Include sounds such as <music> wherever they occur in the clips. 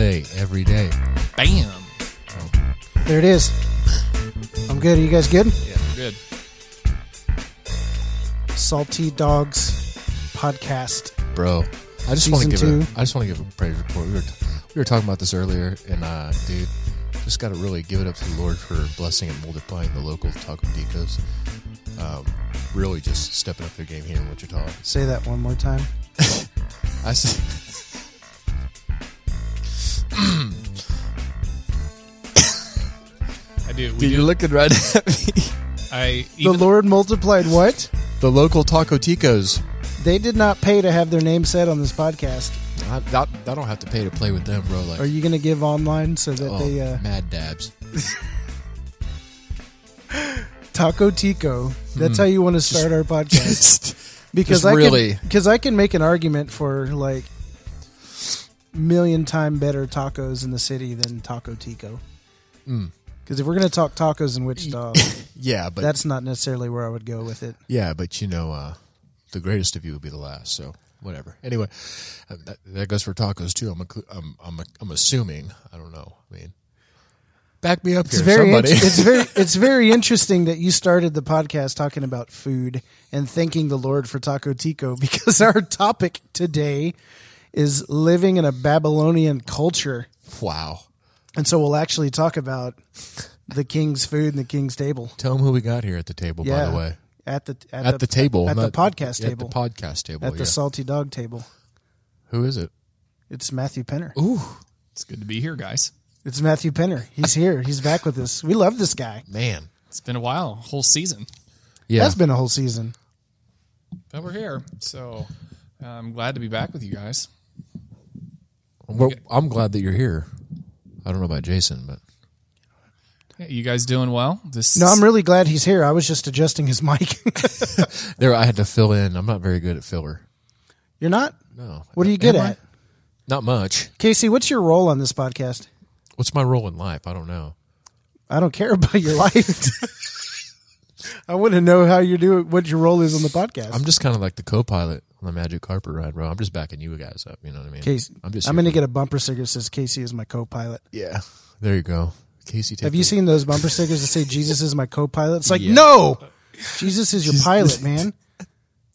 day, every day. Bam. There it is. I'm good. Are you guys good? Yeah, we're good. Salty Dogs podcast. Bro, I just want to give two. a, I just want to give a praise report. We were, t- we were talking about this earlier, and uh, dude, just got to really give it up to the Lord for blessing and multiplying the local Taco Ticos. Um, really just stepping up their game here in Wichita. Say that one more time. <laughs> I I s- I do. We dude, you're looking right <laughs> at me. I The even, Lord multiplied what? The local Taco Ticos. They did not pay to have their name said on this podcast. I, I, I don't have to pay to play with them, bro. Like, Are you going to give online so that oh, they uh, mad dabs. <laughs> Taco Tico? That's how you want to start our podcast. <laughs> Because I really- because I can make an argument for like million time better tacos in the city than Taco Tico. Mm. Because if we're going to talk tacos in Wichita, <laughs> yeah, but that's not necessarily where I would go with it. Yeah, but you know, uh, the greatest of you will be the last. So whatever. Anyway, uh, that, that goes for tacos too. I'm, I'm, I'm, I'm assuming. I don't know. I mean, back me up It's here, very somebody. int- it's very <laughs> it's very interesting that you started the podcast talking about food and thanking the Lord for Taco Tico because our topic today is living in a Babylonian culture. wow. And so we'll actually talk about the king's food and the king's table. Tell them who we got here at the table. By the way, At the at, at the, table, at the not- podcast at table. the podcast table. at yeah. the salty dog table. who is it? It's Matthew Penner. Ooh, it's good to be here, guys. It's Matthew Penner. He's here. He's back with us. We love this guy. man. It's been a while, whole season, Yeah, That's been a whole season. but we're here. So uh, I'm glad to be back with you guys. Well, I'm glad that you're here. I don't know about Jason, but Yeah, you guys doing well? This No, I'm really glad he's here. I was just adjusting his mic. <laughs> there I had to fill in. I'm not very good at filler. You're not? No, What are you good Am I? at? Not much. Casey, what's your role on this podcast? What's my role in life? I don't know. I don't care <laughs> about your life. <laughs> I want to know how you're doing, what your role is on the podcast. I'm just kind of like the co-pilot on the Magic Carpet ride, bro. I'm just backing you guys up. You know what I mean? Casey, I'm just. I'm going to get a bumper sticker that says Casey is my co-pilot. Yeah, there you go, Casey. Take Have you the- seen those bumper stickers that say Jesus is my co-pilot? It's like, Yeah. no, <laughs> Jesus is your pilot, man.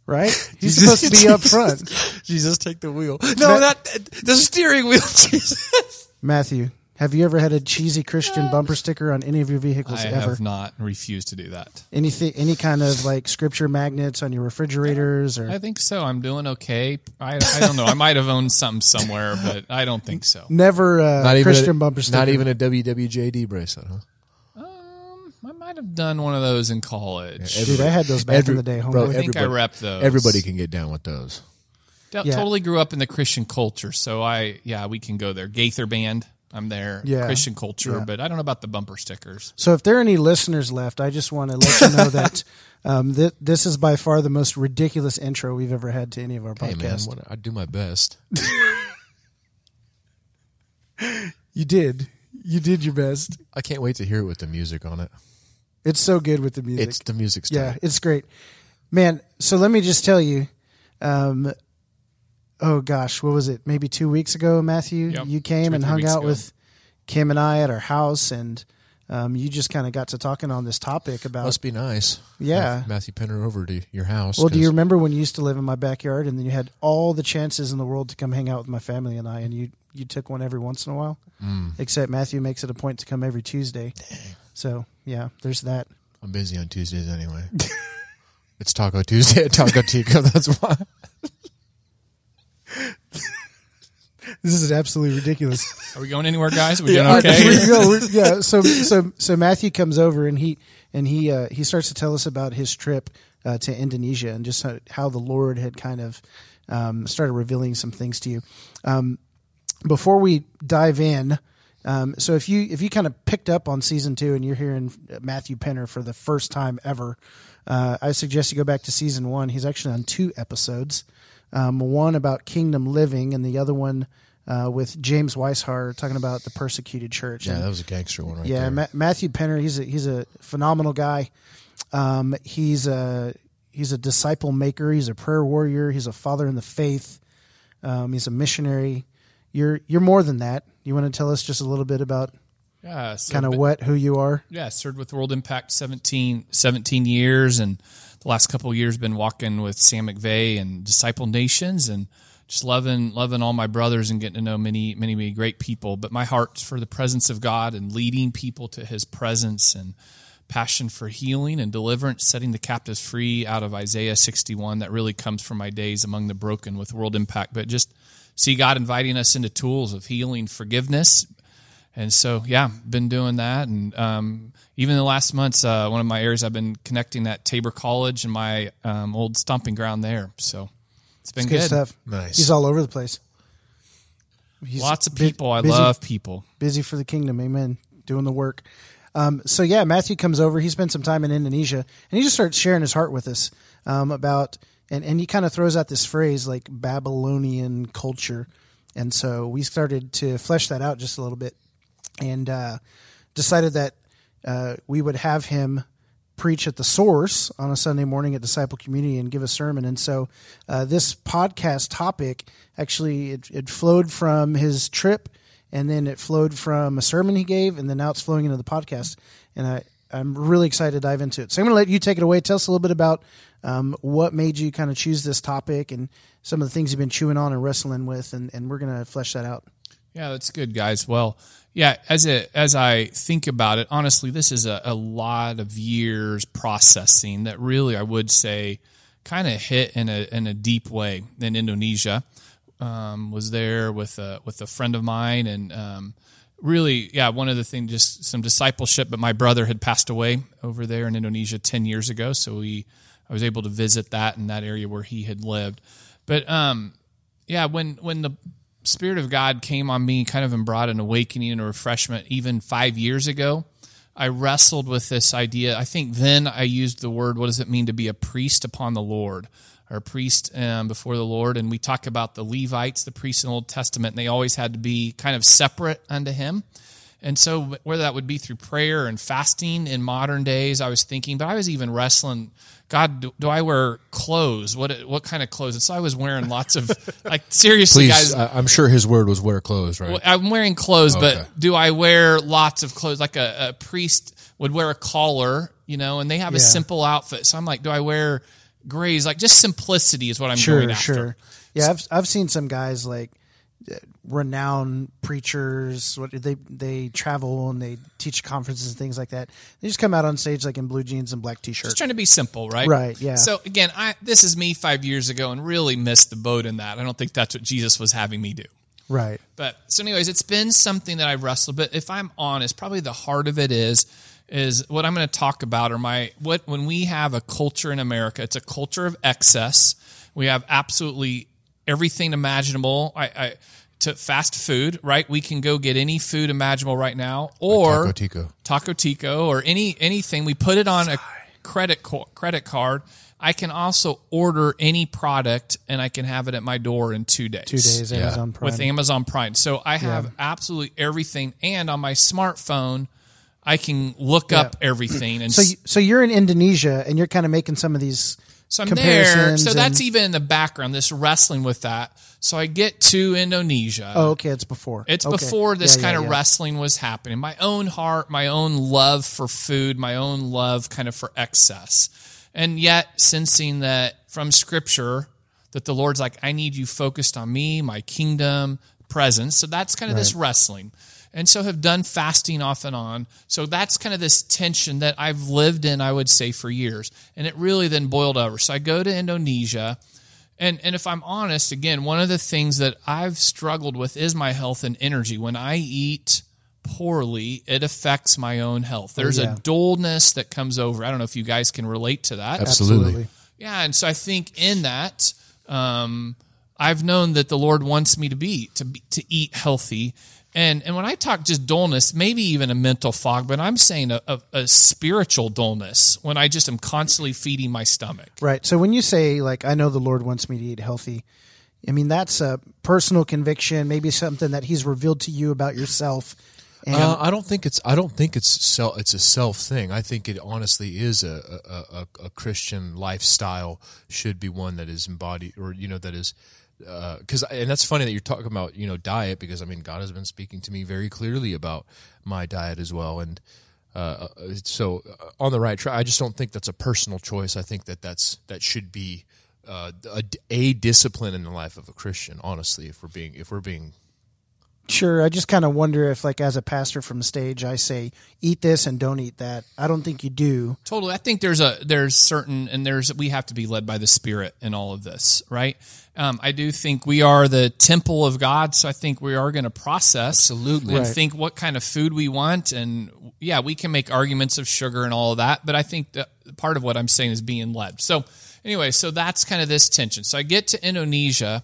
Right? <laughs> He's supposed to be up <laughs> front. Jesus, take the wheel. No, not uh, the steering wheel. Jesus. Matthew, have you ever had a cheesy Christian bumper sticker on any of your vehicles I ever? have not refused to do that. Anything, any kind of like scripture magnets on your refrigerators or I think so. I'm doing okay. I, I don't know. I might have owned some somewhere, but I don't think so. never uh, Not even Christian a, bumper sticker? Not even a WWJD bracelet, huh? Um, I might have done one of those in college. Dude, I had those back Every- in the day, homeboy. bro, I think I everybody- rep those. Everybody can get down with those. Yeah. totally grew up in the Christian culture, so I yeah we can go there. Gaither band, I'm there. Yeah. Christian culture, Yeah. but I don't know about the bumper stickers. So, if there are any listeners left, I just want to let you know that <laughs> um, th- this is by far the most ridiculous intro we've ever had to any of our Hey man, podcasts. what, I do my best. <laughs> you did, you did your best. I can't wait to hear it with the music on it. It's so good with the music. It's the music's yeah, it's great, man. So let me just tell you. Um, oh gosh, what was it? Maybe two weeks ago, Matthew, Yep, you came two and hung out ago. with Kim and I at our house, and um, you just kind of got to talking on this topic about Must be nice. Yeah. Have Matthew Penner over to your house. Well, do you remember when you used to live in my backyard and then you had all the chances in the world to come hang out with my family and I, and you you took one every once in a while? Mm. Except Matthew makes it a point to come every Tuesday. So yeah, there's that. I'm busy on Tuesdays anyway. <laughs> it's Taco Tuesday at Taco Tico. <laughs> That's why. This is absolutely ridiculous. Are we going anywhere, guys? we Yeah, doing I- okay? <laughs> We- no, we're- yeah. So so so Matthew comes over and he and he uh, he starts to tell us about his trip uh, to Indonesia and just how, how the Lord had kind of um, started revealing some things to you. Um, before we dive in, um, so if you if you kind of picked up on season two and you're hearing Matthew Penner for the first time ever, uh, I suggest you go back to season one. He's actually on two episodes. Um, one about kingdom living, and the other one uh, with James Weishar talking about the persecuted church. Yeah, And- that was a gangster one right yeah, there. Ma- Matthew Penner. He's a he's a phenomenal guy. Um, he's a he's a disciple maker. He's a prayer warrior. He's a father in the faith. Um, he's a missionary. You're you're more than that. you want to tell us just a little bit about Yeah, so kind of what who you are? Yeah, served with World Impact 17, 17 years, and the last couple of years been walking with Sam McVeigh and Disciple Nations, and just loving loving all my brothers and getting to know many many many great people. But my heart's for the presence of God and leading people to His presence and passion for healing and deliverance, setting the captives free out of Isaiah 61. That really comes from my days among the broken with World Impact. But just see God inviting us into tools of healing, forgiveness, and so, yeah, been doing that. And um, even in the last months, uh, one of my areas I've been connecting at Tabor College and my um, old stomping ground there. So it's been It's good good. stuff. Nice. He's all over the place. He's Lots of bu- people. I busy- love people. busy for the kingdom. Amen. Doing the work. Um, so yeah, Matthew comes over. He spent some time in Indonesia, and he just starts sharing his heart with us um, about, and and he kind of throws out this phrase like Babylonian culture, and so we started to flesh that out just a little bit, and uh, decided that uh, we would have him preach at the source on a Sunday morning at Disciple Community and give a sermon. And so uh, this podcast topic actually it, it flowed from his trip, and then it flowed from a sermon he gave, and then now it's flowing into the podcast. And I I'm really excited to dive into it. So I'm going to let you take it away. Tell us a little bit about um, what made you kind of choose this topic and some of the things you've been chewing on and wrestling with, and, and we're going to flesh that out. Yeah, that's good, guys. Well, yeah, as as I think about it, honestly, this is a, a lot of years processing that really I would say kind of hit in a in a deep way in Indonesia. Um, was there with a with a friend of mine and um, really, yeah, one of the things just some discipleship. But my brother had passed away over there in Indonesia ten years ago, so we I was able to visit that in that area where he had lived. But um, yeah, when when the Spirit of God came on me, kind of and brought an awakening and a refreshment, even five years ago. I wrestled with this idea. I think then I used the word, what does it mean to be a priest upon the Lord? Or a priest um, before the Lord. And we talk about the Levites, the priests in the Old Testament, and they always had to be kind of separate unto Him. And so, whether that would be through prayer and fasting in modern days, I was thinking, but I was even wrestling. God, do, do I wear clothes? What what kind of clothes? And so I was wearing lots of <laughs> like seriously, Please, guys. I'm sure his word was wear clothes, right? Well, I'm wearing clothes, Okay. but do I wear lots of clothes? Like a, a priest would wear a collar, you know, and they have a simple outfit. So I'm like, do I wear grays? Like just simplicity is what I'm Sure, going after. sure. Yeah, I've I've seen some guys like renowned preachers. What they they travel and they teach conferences and things like that. They just come out on stage like in blue jeans and black t-shirts. Just trying to be simple, right? Right, yeah. So again, I this is me five years ago and really missed the boat in that. I don't think that's what Jesus was having me do. Right. But so, anyways, it's been something that I've wrestled. But if I'm honest, probably the heart of it is is what I'm going to talk about. Or my what when we have a culture in America, it's a culture of excess. We have absolutely everything imaginable. I, I to fast food, right? We can go get any food imaginable right now, or Taco Tico. Taco Tico or any anything. We put it on a credit co- credit card. I can also order any product and I can have it at my door in two days. Two days Amazon Prime. with Amazon Prime. So I have absolutely everything, and on my smartphone, I can look up everything. And so you, so you're in Indonesia and you're kind of making some of these so I'm there. So that's even in the background. This wrestling with that. So I get to Indonesia. Oh, okay, it's before. It's Okay. before this Yeah, kind yeah, of yeah. wrestling was happening. My own heart, my own love for food, my own love kind of for excess. And yet sensing that from scripture that the Lord's like, I need you focused on me, my kingdom, presence. So that's kind of this wrestling. And so have done fasting off and on. So that's kind of this tension that I've lived in, I would say, for years. And it really then boiled over. So I go to Indonesia. And and if I'm honest, again, one of the things that I've struggled with is my health and energy. When I eat poorly, it affects my own health. There's yeah. a dullness that comes over. I don't know if you guys can relate to that. Absolutely. Yeah, and so I think in that, um, I've known that the Lord wants me to be to be, to eat healthy. And and when I talk just dullness, maybe even a mental fog, but I'm saying a, a, a spiritual dullness when I just am constantly feeding my stomach. Right. So when you say like I know the Lord wants me to eat healthy, I mean that's a personal conviction, maybe something that He's revealed to you about yourself. And Uh, I don't think it's. I don't think it's self. It's a self thing. I think it honestly is a a, a, a Christian lifestyle should be one that is embodied, or you know, that is because and that's funny that you're talking about you know diet because I mean God has been speaking to me very clearly about my diet as well. And uh, so uh, on the right track I just don't think that's a personal choice. I think that that's that should be uh, a, a discipline in the life of a Christian honestly if we're being if we're being Sure. I just kind of wonder if, like, as a pastor from the stage, I say, eat this and don't eat that. I don't think you do. Totally. I think there's a there's certain and there's we have to be led by the Spirit in all of this, right? Um, I do think we are the temple of God, so I think we are going to process Absolutely. and Right. think what kind of food we want, and yeah, we can make arguments of sugar and all of that, but I think that part of what I'm saying is being led. So anyway, so that's kind of this tension. So I get to Indonesia,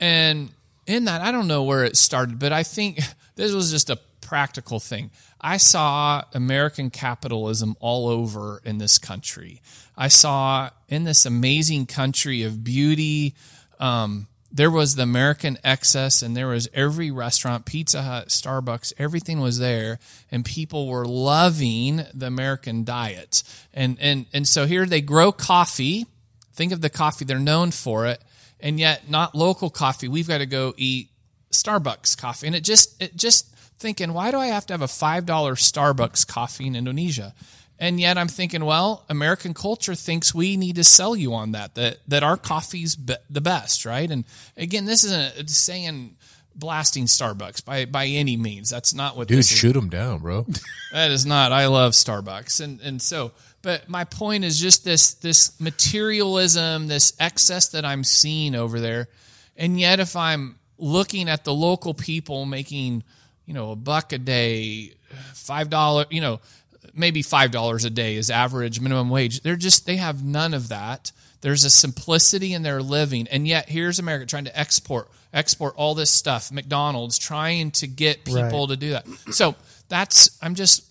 and in that, I don't know where it started, but I think <laughs> this was just a practical thing. I saw American capitalism all over in this country. I saw in this amazing country of beauty, um, there was the American excess, and there was every restaurant, Pizza Hut, Starbucks, everything was there, and people were loving the American diet. And and and so here they grow coffee. Think of the coffee; they're known for it, and yet not local coffee. We've got to go eat Starbucks coffee, and it just it just thinking, why do I have to have a five dollar Starbucks coffee in Indonesia? And yet I'm thinking, well, American culture thinks we need to sell you on that that that our coffee's be- the best, right? And again, this isn't saying blasting Starbucks by by any means. That's not what dude this is. shoot him down bro <laughs> That is not. I love Starbucks, and and so. But my point is just this this materialism, this excess that I'm seeing over there, and yet if I'm looking at the local people making, you know, a buck a day, five dollar, you know, maybe five dollars a day is average minimum wage. They're just they have none of that. There's a simplicity in their living, and yet here's America trying to export export all this stuff. McDonald's trying to get people Right. to do that. So that's I'm just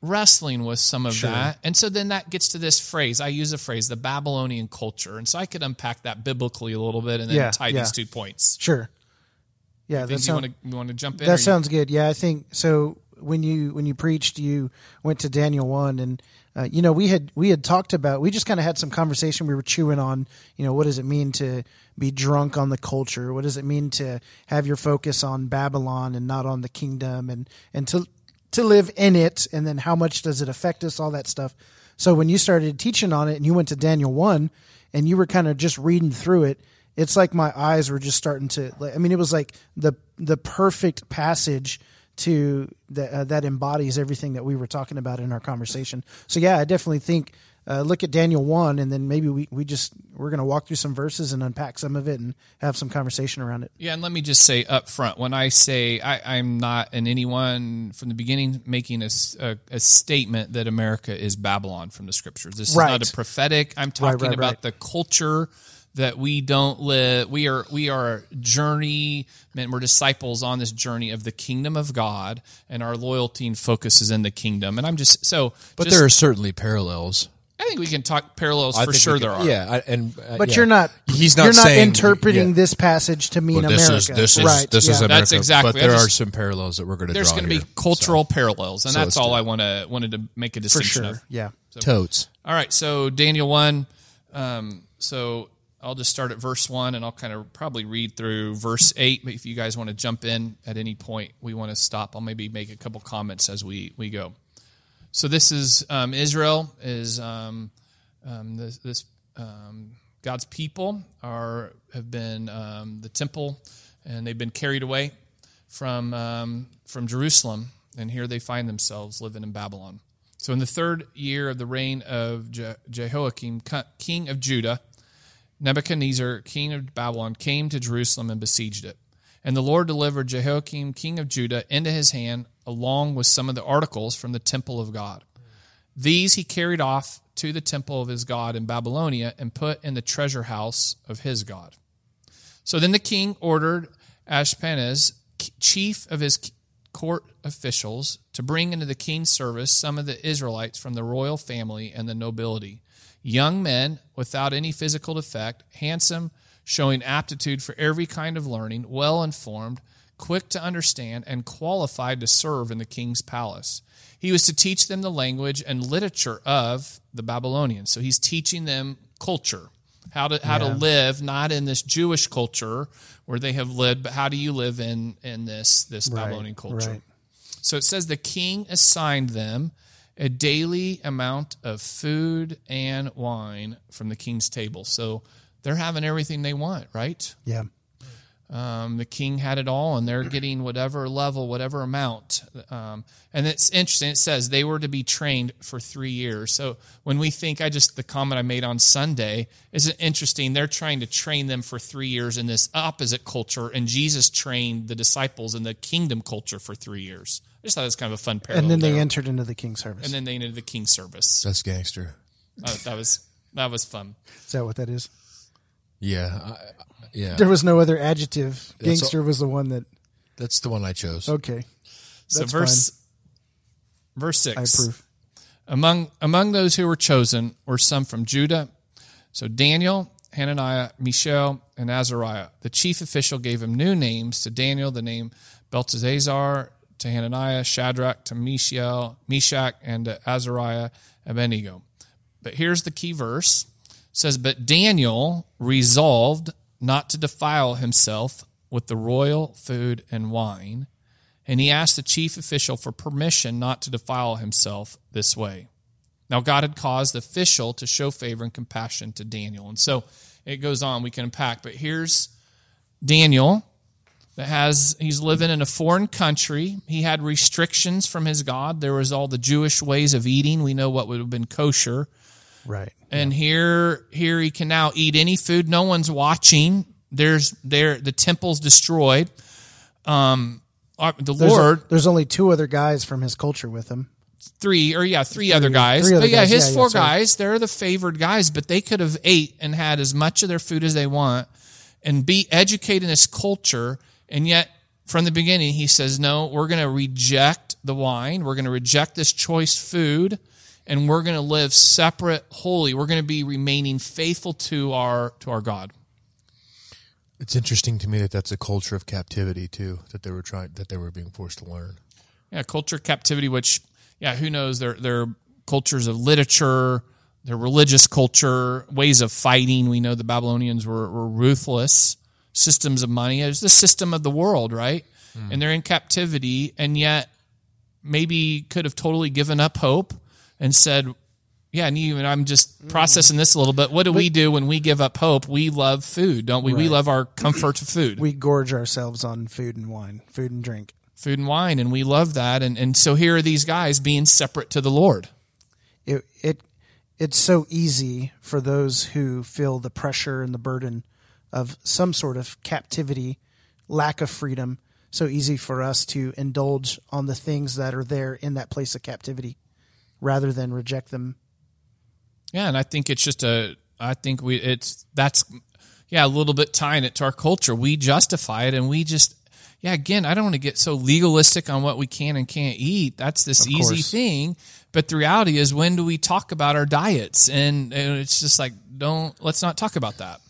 wrestling with some of that. And so then that gets to this phrase. I use a phrase, the Babylonian culture. And so I could unpack that biblically a little bit and then Yeah, tie yeah. these two points. Sure. Yeah, that you want to you want to jump in? that you- sounds good. Yeah, I think so. When you when you preached, you went to Daniel one, and uh, you know we had we had talked about we just kind of had some conversation. We were chewing on you know what does it mean to be drunk on the culture? What does it mean to have your focus on Babylon and not on the kingdom, and and to to live in it, and then how much does it affect us? All that stuff. So when you started teaching on it, and you went to Daniel one, and you were kind of just reading through it, it's like my eyes were just starting to. like, I mean, it was like the the perfect passage to that uh, that embodies everything that we were talking about in our conversation. So yeah, I definitely think uh, look at Daniel one, and then maybe we we just we're going to walk through some verses and unpack some of it and have some conversation around it. Yeah, and let me just say up front when I say I, I'm not in anyone from the beginning making a a statement that America is Babylon from the scriptures. This is Right. not a prophetic. I'm talking right, about right. the culture that we don't live. We are we are a journey. Man, we're disciples on this journey of the kingdom of God, and our loyalty and focus is in the kingdom. And I'm just so. but just- there are certainly parallels I think we can talk parallels I for think sure. we there can- are. yeah I, and uh, But yeah. you're not he's not you're not saying interpreting yeah. this passage to mean Well, this America. is this is right? this yeah. is America. That's exactly- But there I are some parallels that we're going to There's draw going to be here. cultural parallels, and so that's let's all do I want to wanted to make a for distinction sure. of. Yeah. So, totes. All right, so Daniel 1. Um, so I'll just start at verse 1 and I'll kind of probably read through verse 8. But if you guys want to jump in at any point, we want to stop. I'll maybe make a couple comments as we, we go. So this is um, Israel, is um, um, this, this um, God's people are have been um, the temple, and they've been carried away from from Jerusalem, and here they find themselves living in Babylon. So in the third year of the reign of Je- Jehoiakim, king of Judah, Nebuchadnezzar, king of Babylon, came to Jerusalem and besieged it. And the Lord delivered Jehoiakim, king of Judah, into his hand, along with some of the articles from the temple of God. These he carried off to the temple of his God in Babylonia and put in the treasure house of his God. So then the king ordered Ashpenaz, chief of his court officials, to bring into the king's service some of the Israelites from the royal family and the nobility, young men without any physical defect, handsome, showing aptitude for every kind of learning, well informed, quick to understand, and qualified to serve in the king's palace. He was to teach them the language and literature of the Babylonians. So he's teaching them culture how to how Yeah. to live not in this Jewish culture where they have lived, but how do you live in in this this Babylonian culture? right. So it says the king assigned them a daily amount of food and wine from the king's table. So they're having everything they want, right? Yeah. Um, the king had it all, and they're getting whatever level, whatever amount. Um, and it's interesting. It says they were to be trained for three years. So when we think, I just the comment I made on Sunday is interesting. They're trying to train them for three years in this opposite culture, and Jesus trained the disciples in the kingdom culture for three years. I just thought it was kind of a fun parallel. And then they there. entered into the king's service. and then they entered the king's service. That's gangster. Uh, that was that was fun. Is that what that is? Yeah, I, I- yeah. There was no other adjective. That's Gangster was the one that. That's the one I chose. Okay, So That's verse verse I six. approve. Among among those who were chosen were some from Judah. So Daniel, Hananiah, Mishael, and Azariah. The chief official gave him new names. To Daniel, the name Belteshazzar. To Hananiah, Shadrach. To Mishael, Meshach, and to Azariah, Abednego. But here's the key verse. It says, But Daniel resolved not to defile himself with the royal food and wine, and he asked the chief official for permission not to defile himself this way. Now, God had caused the official to show favor and compassion to Daniel. And so it goes on, we can unpack. But here's Daniel that has, he's living in a foreign country. He had restrictions from his God. There was all the Jewish ways of eating. We know what would have been kosher. Right. And here, here he can now eat any food. No one's watching. There's there, the temple's destroyed. Um, uh, the There's, Lord, there's only two other guys from his culture with him. three or yeah, three, other guys. three other but yeah, guys. his Yeah, yeah, four sorry. guys, they're the favored guys, but they could have ate and had as much of their food as they want and be educated in this culture. And yet from the beginning, he says, no, we're going to reject the wine. We're going to reject this choice food and we're going to live separate, holy. We're going to be remaining faithful to our, to our God. It's interesting to me that that's a culture of captivity too. That they were trying, that they were being forced to learn. Yeah, culture captivity, which yeah, who knows? Their their cultures of literature, their religious culture, ways of fighting. We know the Babylonians were, were ruthless. Systems of money. It's the system of the world, right? Hmm. And they're in captivity, and yet maybe could have totally given up hope and said, "Yeah, and even I'm just mm. processing this a little bit. What do we do when we give up hope? We love food, don't we? We love our comfort food." We gorge ourselves on food and wine, food and drink. food and wine and we love that and and so here are these guys being separate to the lord It it it's so easy for those who feel the pressure and the burden of some sort of captivity, lack of freedom. So easy for us to indulge on the things that are there in that place of captivity, rather than reject them. yeah and i think it's just a i think we it's that's yeah a little bit tying it to our culture we justify it and we just yeah again i don't want to get so legalistic on what we can and can't eat that's this Of easy course. thing but the reality is when do we talk about our diets and, and it's just like don't let's not talk about that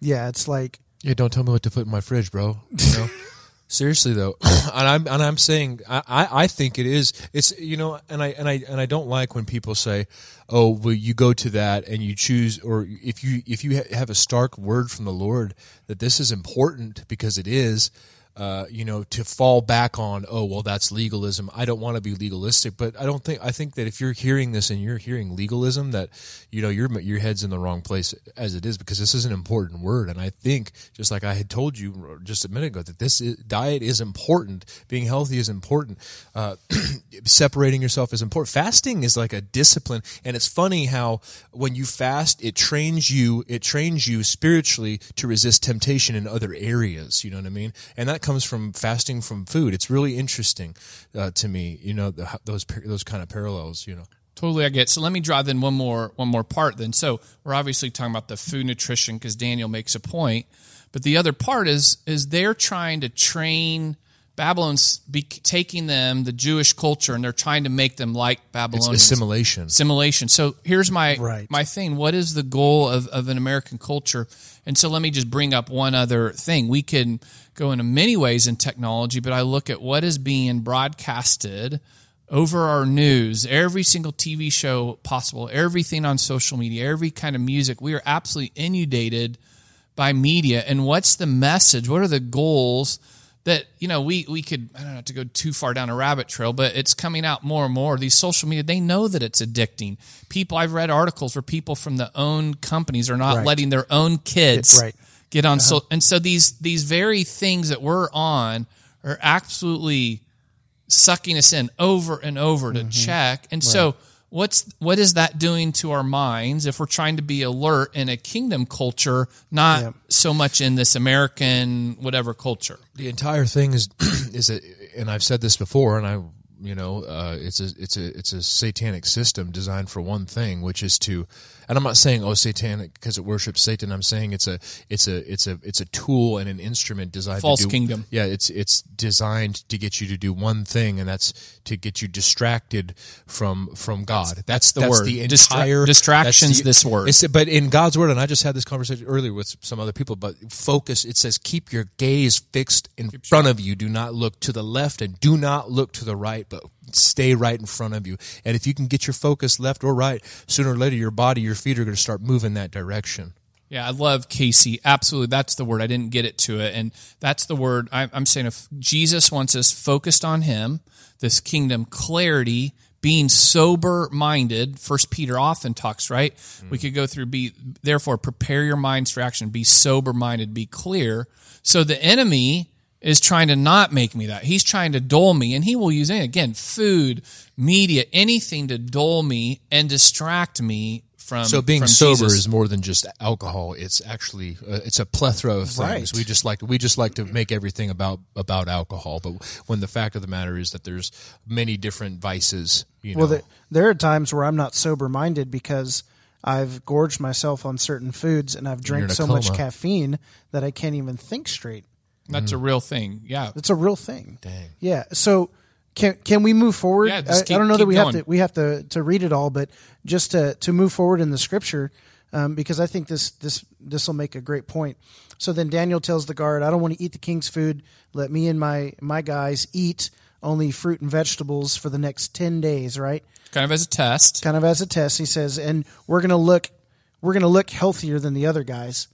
Yeah, it's like Yeah, don't tell me what to put in my fridge, bro. You know? <laughs> Seriously though, <coughs> and I'm and I'm saying I, I think it is it's you know and I and I and I don't like when people say, oh well you go to that and you choose or if you if you ha- have a stark word from the Lord that this is important because it is, uh, you know to fall back on oh well that's legalism. I don't want to be legalistic, but I don't think I think that if you're hearing this and you're hearing legalism that you know your your head's in the wrong place as it is because this is an important word. And I think just like I had told you just a minute ago that this is, diet is important. Being healthy is important. Uh, <clears throat> separating yourself is important. Fasting is like a discipline and it's funny how when you fast it trains you it trains you spiritually to resist temptation in other areas you know what I mean? And that comes from fasting from food it's really interesting uh, to me you know the, those those kind of parallels you know Totally, I get. So let me draw then one more one more part. Then, so we're obviously talking about the food nutrition because Daniel makes a point, but the other part is is they're trying to train Babylon's be, taking them the Jewish culture and they're trying to make them like it's Babylonians. assimilation Assimilation. So here's my Right. my thing. What is the goal of, of an American culture? And so let me just bring up one other thing. We can go into many ways in technology, but I look at what is being broadcasted over our news, every single TV show possible, everything on social media, every kind of music. We are absolutely inundated by media. And what's the message? What are the goals that, you know, we, we could, I don't know to go too far down a rabbit trail, but it's coming out more and more. These social media, they know that it's addicting. People, I've read articles where people from the own companies are not Right. letting their own kids Right. get on. So, and so these, these very things that we're on are absolutely sucking us in over and over Mm-hmm. to check. And so what's what is that doing to our minds if we're trying to be alert in a kingdom culture, not Yeah. so much in this American whatever culture? the entire thing is <clears throat> is a, and I've said this before, and I you know uh, it's a it's a it's a satanic system designed for one thing, which is to, and I'm not saying oh satanic because it worships Satan. I'm saying it's a it's a it's a it's a tool and an instrument designed False to do, kingdom. Yeah, it's it's designed to get you to do one thing, and that's to get you distracted from from God. That's the that's word. the Distra- entire distraction's that's this word. But in God's word, and I just had this conversation earlier with some other people, but focus, it says, keep your gaze fixed in front of you. Do not look to the left and do not look to the right, but stay right in front of you. And if you can get your focus left or right, sooner or later, your body, your feet are going to start moving that direction. Yeah, I love Casey. Absolutely. That's the word. I didn't get it to it. And that's the word I- I'm saying if Jesus wants us focused on him, this kingdom clarity, being sober minded. First Peter often talks, right? We mm. could go through be, therefore prepare your minds for action, be sober minded, be clear. So the enemy is trying to not make me that. He's trying to dull me and he will use any, again, food, media, anything to dull me and distract me from So being from sober Jesus. is more than just alcohol. It's actually uh, it's a plethora of things. Right. We just like we just like to make everything about about alcohol, but when the fact of the matter is that there's many different vices. You know, Well, there, there are times where I'm not sober minded because I've gorged myself on certain foods and I've drank a so much caffeine that I can't even think straight. That's a real thing. Yeah. It's a real thing. Dang. Yeah. So can can we move forward? Yeah, I, just I keep- don't know that keep we going. have to we have to to read it all, but just to to move forward in the scripture, um, because I think this this this will make a great point. So then Daniel tells the guard, "I don't want to eat the king's food. Let me and my my guys eat only fruit and vegetables for the next ten days." Right. Kind of as a test. kind of as a test. He says, and we're going to look, we're going to look healthier than the other guys.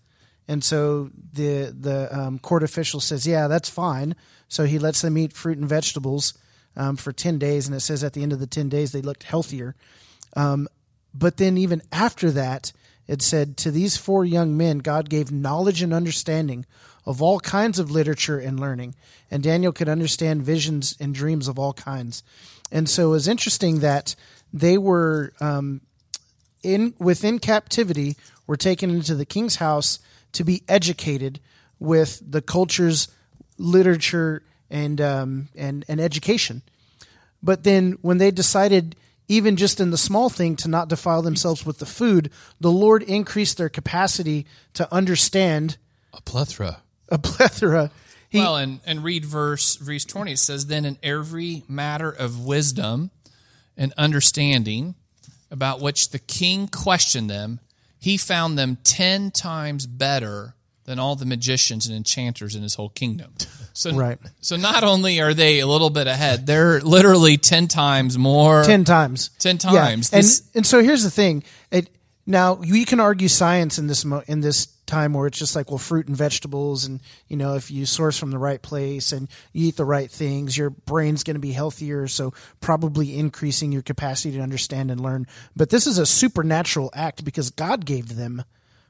And so the the um, court official says, yeah, that's fine. So he lets them eat fruit and vegetables um, for ten days, and it says at the end of the ten days they looked healthier. Um, but then even after that, it said to these four young men, God gave knowledge and understanding of all kinds of literature and learning, and Daniel could understand visions and dreams of all kinds. And so it was interesting that they were um, in within captivity, were taken into the king's house to be educated with the culture's literature and um, and and education. But then when they decided, even just in the small thing, to not defile themselves with the food, the Lord increased their capacity to understand a plethora. a plethora. He, well, and, and read verse verse twenty. It says, "Then in every matter of wisdom and understanding, about which the king questioned them, he found them ten times better than all the magicians and enchanters in his whole kingdom." So, Right. so not only are they a little bit ahead, they're literally ten times more. ten times. 10 Yeah. times. And This- and so here's the thing. It now we can argue science in this mo- in this time where it's just like well fruit and vegetables and you know if you source from the right place and you eat the right things your brain's going to be healthier. So probably increasing your capacity to understand and learn. But this is a supernatural act because God gave them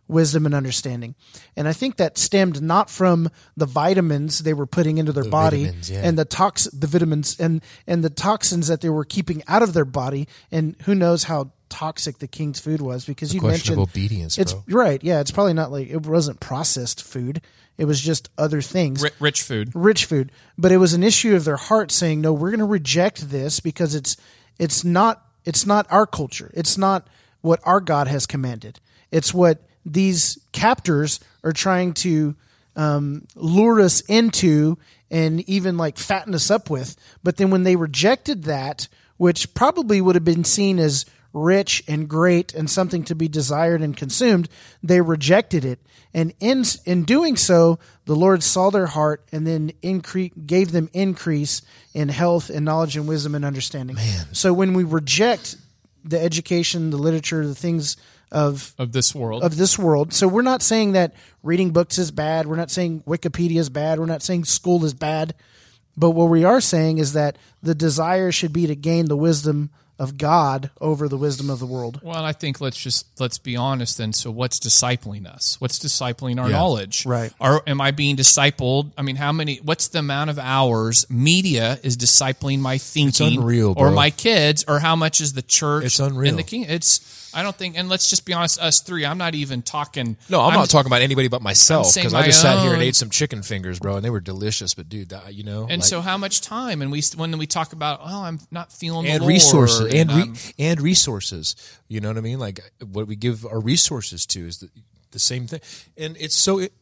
wisdom and understanding. And i think that stemmed not from the vitamins they were putting into their body vitamins, yeah. and the tox the vitamins and and the toxins that they were keeping out of their body. And who knows how toxic the king's food was because you mentioned obedience, it's bro. right yeah it's probably not like it wasn't processed food. It was just other things. Ri- rich food. rich food. But it was an issue of their heart saying no we're going to reject this because it's it's not it's not our culture. It's not what our god has commanded. It's what these captors are trying to um, lure us into and even like fatten us up with. But then when they rejected that which probably would have been seen as rich and great and something to be desired and consumed, they rejected it. And in, in doing so, the Lord saw their heart and then increase, gave them increase in health and knowledge and wisdom and understanding. So when we reject the education, the literature, the things of of this world. of this world. So we're not saying that reading books is bad. We're not saying Wikipedia is bad. We're not saying school is bad. But what we are saying is that the desire should be to gain the wisdom of God over the wisdom of the world. well, I think let's just let's be honest then. So what's discipling us? What's discipling our Yeah. knowledge? Right. Are am I being discipled? I mean, how many what's the amount of hours media is discipling my thinking unreal, or my kids or how much is the church It's unreal. in the king it's I don't think and let's just be honest us three. I'm not even talking No, I'm, not talking about anybody but myself I'm saying because I my just sat here and ate some chicken fingers, bro, and they were delicious. But dude, that, you know, And like- so, how much time? And we when we talk about, oh, I'm not feeling the and Lord, and re- um, and resources. You know what I mean? Like what we give our resources to is the, the same thing, and it's so. It,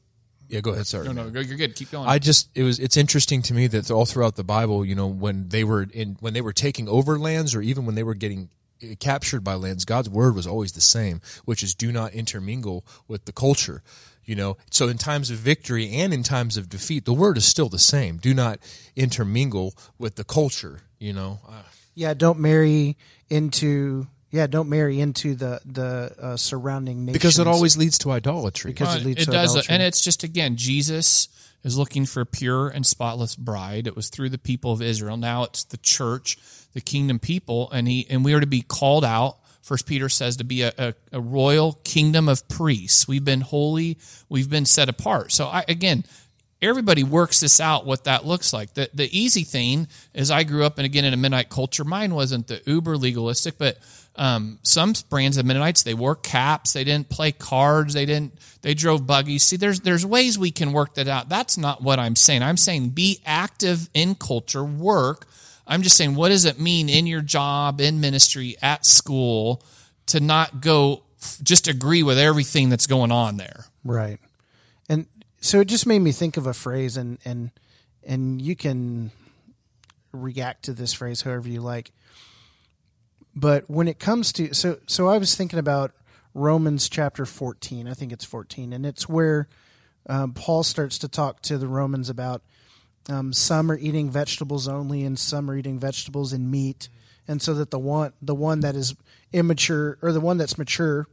yeah, go ahead. Sorry. no, no, you're good. Keep going. I just it was it's interesting to me that all throughout the Bible, you know, when they were in when they were taking over lands or even when they were getting eh, captured by lands, God's word was always the same, which is do not intermingle with the culture. You know, so in times of victory and in times of defeat, the word is still the same. Do not intermingle with the culture. You know, uh, Yeah, don't marry into yeah, don't marry into the the uh, surrounding nations because it always leads to idolatry. because Uh, it leads it to does, idolatry. and it's just again, Jesus is looking for a pure and spotless bride. It was through the people of Israel. Now it's the church, the kingdom people, and he and we are to be called out. First Peter says to be a, a, a royal kingdom of priests. We've been holy. We've been set apart. So I again. Everybody works this out what that looks like. The the easy thing is I grew up and again in a Mennonite culture. Mine wasn't the uber legalistic, but um, some brands of Mennonites they wore caps, they didn't play cards, they didn't they drove buggies. See, there's there's ways we can work that out. That's not what I'm saying. I'm saying be active in culture, work. I'm just saying what does it mean in your job, in ministry, at school, to not go just agree with everything that's going on there. Right. So it just made me think of a phrase and and and you can react to this phrase however you like. But when it comes to so so I was thinking about Romans chapter 14. I think it's 14 and it's where um, Paul starts to talk to the Romans about um, some are eating vegetables only and some are eating vegetables and meat and so that the one the one that is immature or the one that's mature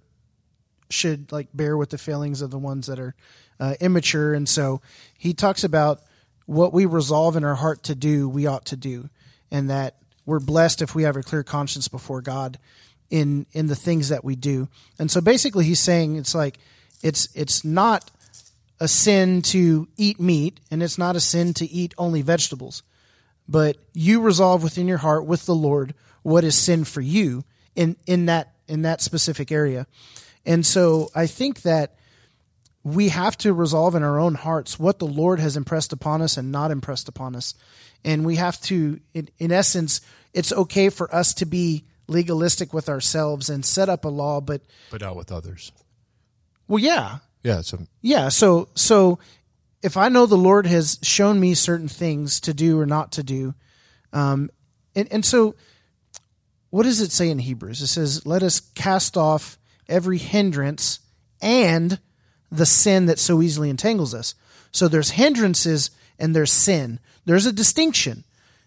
should like bear with the failings of the ones that are uh, immature. And so he talks about what we resolve in our heart to do, we ought to do, and that we're blessed if we have a clear conscience before God in in the things that we do. And so basically, he's saying it's like it's it's not a sin to eat meat, and it's not a sin to eat only vegetables but you resolve within your heart with the Lord what is sin for you in in that in that specific area. And so I think that we have to resolve in our own hearts what the Lord has impressed upon us and not impressed upon us. And we have to in, in essence it's okay for us to be legalistic with ourselves and set up a law but but not with others. well yeah Yeah, so yeah. So so if I know the Lord has shown me certain things to do or not to do, um, and and so what does it say in Hebrews? It says, "Let us cast off every hindrance and the sin that so easily entangles us." So there's hindrances and there's sin. There's a distinction.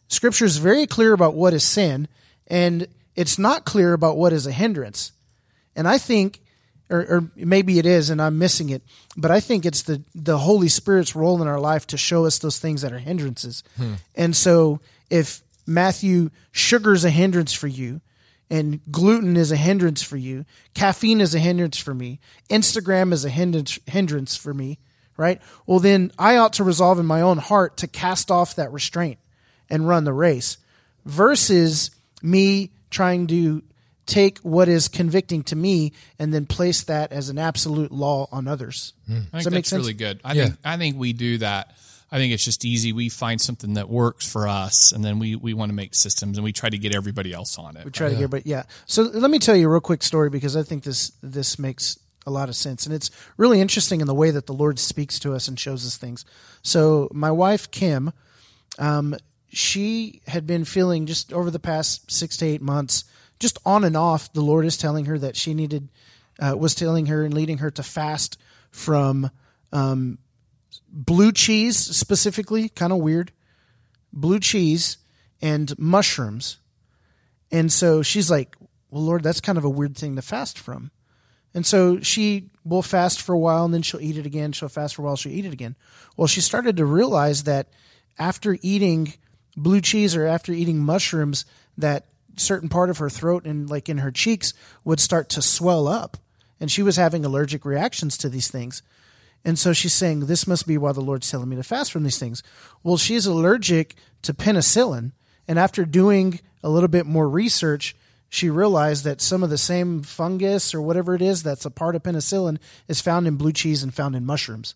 Scripture is very clear about what is sin, and it's not clear about what is a hindrance. And I think, or, or maybe it is, and I'm missing it, but I think it's the, the Holy Spirit's role in our life to show us those things that are hindrances. Hmm. And so if Matthew, sugar's a hindrance for you, and gluten is a hindrance for you, caffeine is a hindrance for me, Instagram is a hindrance, hindrance for me, right? Well, then I ought to resolve in my own heart to cast off that restraint and run the race versus me trying to take what is convicting to me and then place that as an absolute law on others. Hmm. I Does think that make that's sense? really good. I Yeah. think I think we do that. I think it's just easy. We find something that works for us, and then we, we want to make systems, and we try to get everybody else on it. We try to get, but yeah. So let me tell you a real quick story because I think this this makes a lot of sense, and it's really interesting in the way that the Lord speaks to us and shows us things. So my wife Kim, um, she had been feeling just over the past six to eight months just on and off, the Lord is telling her that she needed, uh, was telling her and leading her to fast from um, blue cheese specifically, kind of weird, blue cheese and mushrooms. And so she's like, well, Lord, that's kind of a weird thing to fast from. And so she will fast for a while and then she'll eat it again. She'll fast for a while, she'll eat it again. Well, she started to realize that after eating blue cheese or after eating mushrooms, that certain part of her throat and like in her cheeks would start to swell up. And she was having allergic reactions to these things. And so she's saying, This must be why the Lord's telling me to fast from these things. Well, she's allergic to penicillin. And after doing a little bit more research, she realized that some of the same fungus or whatever it is that's a part of penicillin is found in blue cheese and found in mushrooms.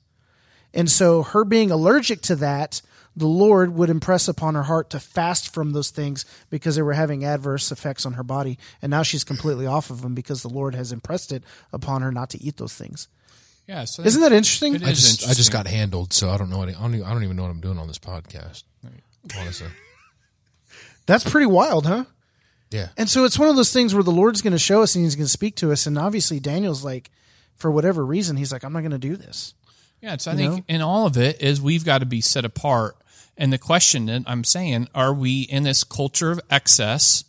And so, her being allergic to that, the Lord would impress upon her heart to fast from those things because they were having adverse effects on her body. And now she's completely off of them because the Lord has impressed it upon her not to eat those things. Yeah, so Isn't that interesting? It I is just I just got handled, so I don't know. Any, I don't. Even, I don't even know what I'm doing on this podcast. Honestly, <laughs> That's pretty wild, huh? yeah. And so it's one of those things where the Lord's going to show us and he's going to speak to us. And obviously, Daniel's like, for whatever reason, he's like, I'm not going to do this. Yeah, so I You think know? in all of it is we've got to be set apart. And the question that I'm saying, are we in this culture of excess?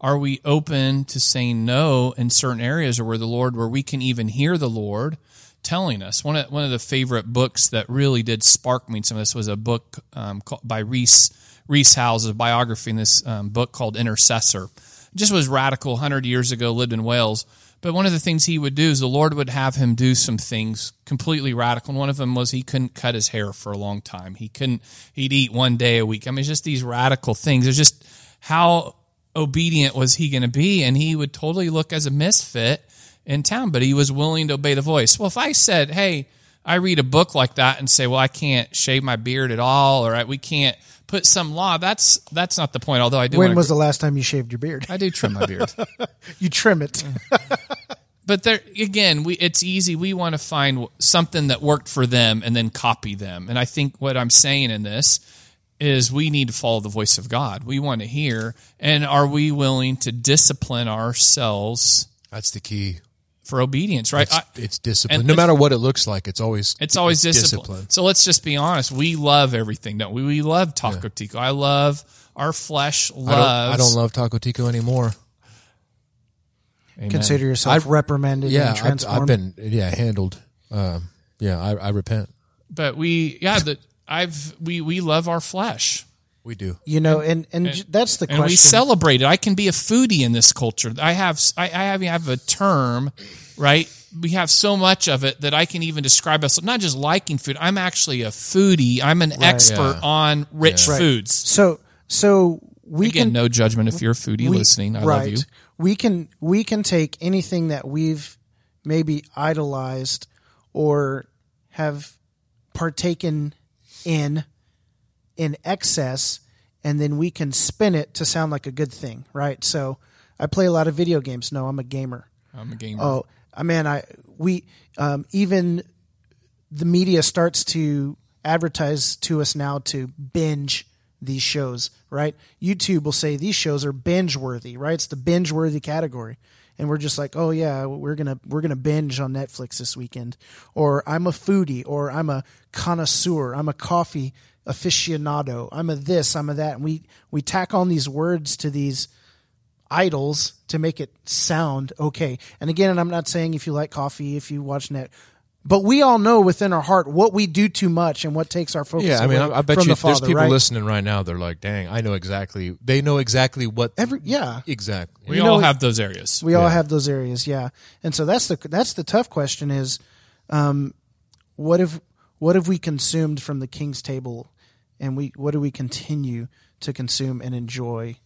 Are we open to saying no in certain areas or where the Lord, where we can even hear the Lord telling us? One of one of the favorite books that really did spark me some of this was a book um, called, by Rees Rees Howells, a biography in this um, book called Intercessor. It just was radical. Hundred years ago, lived in Wales. But one of the things he would do is the Lord would have him do some things completely radical. And one of them was he couldn't cut his hair for a long time. He couldn't, he'd eat one day a week. I mean, it's just these radical things. It's just how obedient was he going to be? And he would totally look as a misfit in town, but he was willing to obey the voice. Well, if I said, hey, I read a book like that and say, well, I can't shave my beard at all, or we can't put some law, that's, that's not the point. Although I do When wanna- was the last time you shaved your beard? I do trim my beard. <laughs> You trim it. Mm. but there again we it's easy we want to find something that worked for them and then copy them and i think what i'm saying in this is we need to follow the voice of god we want to hear and are we willing to discipline ourselves That's the key. For obedience right It's, I- it's discipline. and No matter what it looks like, it's always it's always discipline. So let's just be honest. We love everything, don't we? We love Taco Tico. I love our flesh loves. I don't, I don't love Taco Tico anymore. Amen. Consider yourself I've- reprimanded Yeah, and I've. I've been yeah handled. Um, yeah, I, I repent. But we, yeah, the I've we we love our flesh. We do. you know, and, and, j- that's the and question. we celebrate it. I can be a foodie in this culture. I have I, I have have a term, right? We have so much of it that I can even describe us not just liking food. I'm actually a foodie. I'm an expert Yeah. on rich Right. foods. so, so we Again, can no judgment if you're a foodie we- listening. I right. love you. We can we can take anything that we've maybe idolized or have partaken in in excess and then we can spin it to sound like a good thing, right? So I play a lot of video games. No, I'm a gamer. I'm a gamer. Oh, I mean, I we um, even the media starts to advertise to us now to binge these shows, right? YouTube will say these shows are binge worthy, right? It's the binge worthy category. And we're just like, oh yeah, we're gonna we're gonna binge on Netflix this weekend, or I'm a foodie, or I'm a connoisseur, I'm a coffee aficionado, I'm a this, I'm a that, and we we tack on these words to these idols to make it sound okay. And again, and I'm not saying if you like coffee, if you watch net, but we all know within our heart what we do too much and what takes our focus. Yeah, I mean, I, I bet you the there's people right? listening right now. They're like, "Dang, I know exactly." They know exactly what Every yeah, exactly. we you all know- have those areas. we all have those areas. Yeah, and so that's the that's the tough question is, um, what if what have we consumed from the King's table, and we what do we continue to consume and enjoy?